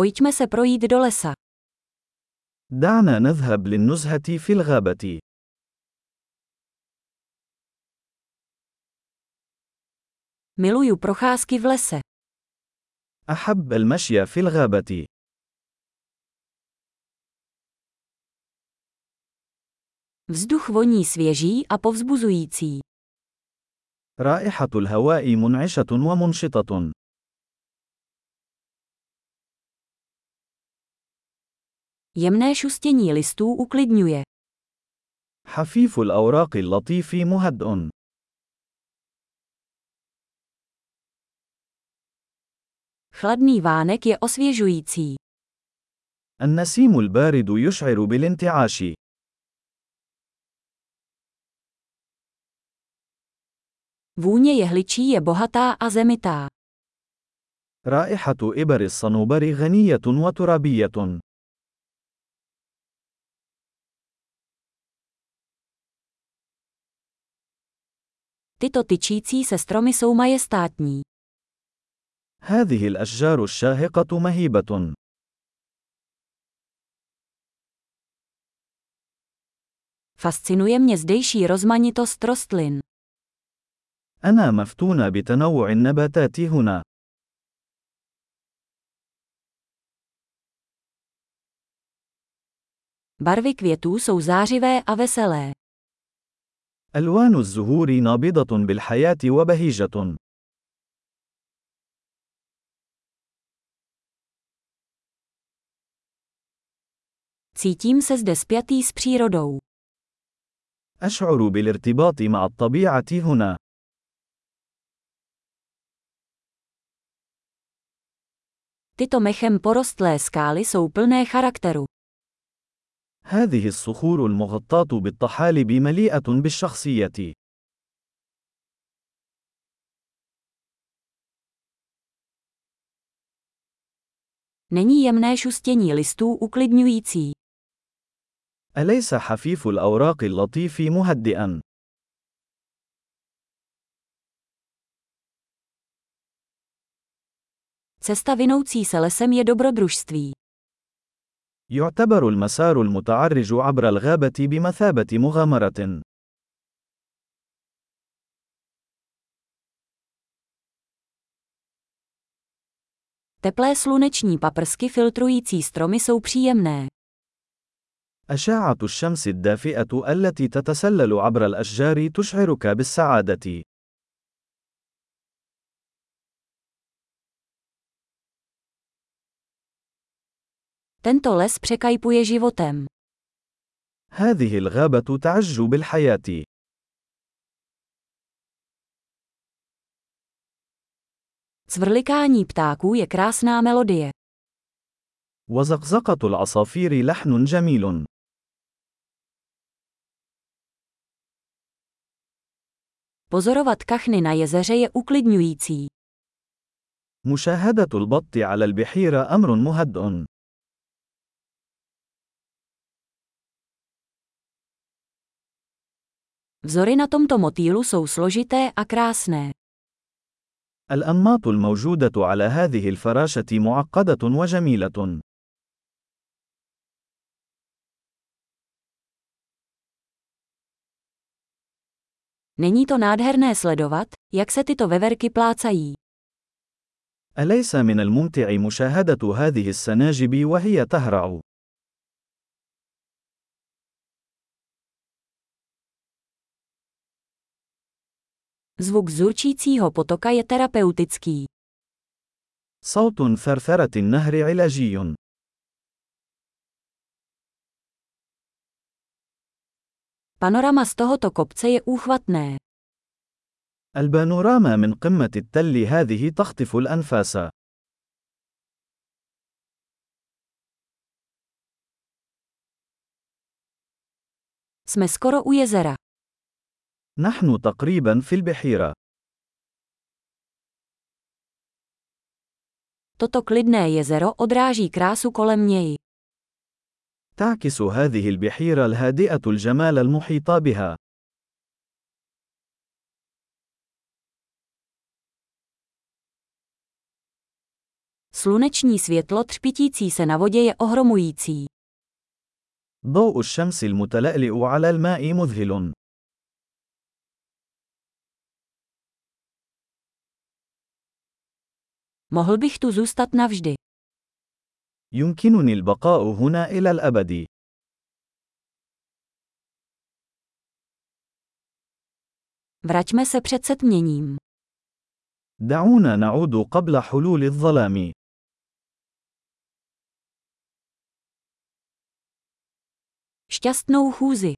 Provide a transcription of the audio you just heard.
Pojďme se projít do lesa. دعنا نذهب للنزهة في الغابة. Miluju procházky v lese. أحب المشي في الغابة. Vzduch voní svěží a povzbuzující. رائحة الهواء منعشة ومنشطة. Jemné šustění listů uklidňuje. حفيف الأوراق اللطيف مهدئ. Chladný vánek je osvěžující. النسيم البارد يشعر بالانتعاش. Vůně jehličí je bohatá a zemitá. رائحة إبر الصنوبر غنية وترابية. Tyto tyčící se stromy jsou majestátní. هذه الأشجار الشاهقة مهيبة. Fascinuje mě zdejší rozmanitost rostlin. أنا مفتون بتنوع النباتات هنا. Barvy květů jsou zářivé a veselé. ألوان الزهور نابضة بالحياة وبهيجة. Cítím se zde spjatý s přírodou. أشعر بالارتباط مع الطبيعة هنا. Tyto mechem porostlé skály jsou plné charakteru. هذه الصخور المغطاة بالطحالب مليئة بالشخصية. Není jemné šustění listů uklidňující. أليس حفيف الأوراق اللطيف مهدئا؟ Cesta vinoucí se lesem je dobrodružství. يعتبر المسار المتعرج عبر الغابة بمثابة مغامرة. Teplé sluneční paprsky filtrující stromy jsou příjemné. أشعة الشمس الدافئة التي تتسلل عبر الأشجار تشعرك بالسعادة. Tento les překajpuje životem. هذه الغابة تعج بالحياة. Cvrlikání ptáků je krásná melodie. وزقزقة العصافير لحن جميل. Pozorovat kachny na jezeře je uklidňující. مشاهدة البط على البحيرة أمر مهدئ. Vzory na tomto motýlu jsou složité a krásné. الأنماط الموجودة على هذه الفراشة معقدة وجميلة. Není to nádherné sledovat, jak se tyto veverky plácají. أليس من الممتع مشاهدة هذه السناجب وهي تهرع؟ Zvuk zurčícího potoka je terapeutický. صوت ثرثرة النهر علاجي. Panorama z tohoto kopce je úchvatné. البانوراما من قمة التل هذه تخطف الأنفاس. Jsme skoro u jezera. نحن تقريبا في البحيرة. Toto klidné jezero odráží krásu kolem něj. تعكس هذه البحيرة الهادئة الجمال المحيط بها. Sluneční světlo třpitící se na vodě je ohromující. ضوء الشمس المتلألئ على الماء مذهل. Mohl bych tu zůstat navždy. يمكنني البقاء هنا إلى الأبد. Vraťme se před setměním. دعونا نعود قبل حلول الظلام. Šťastnou chůzi.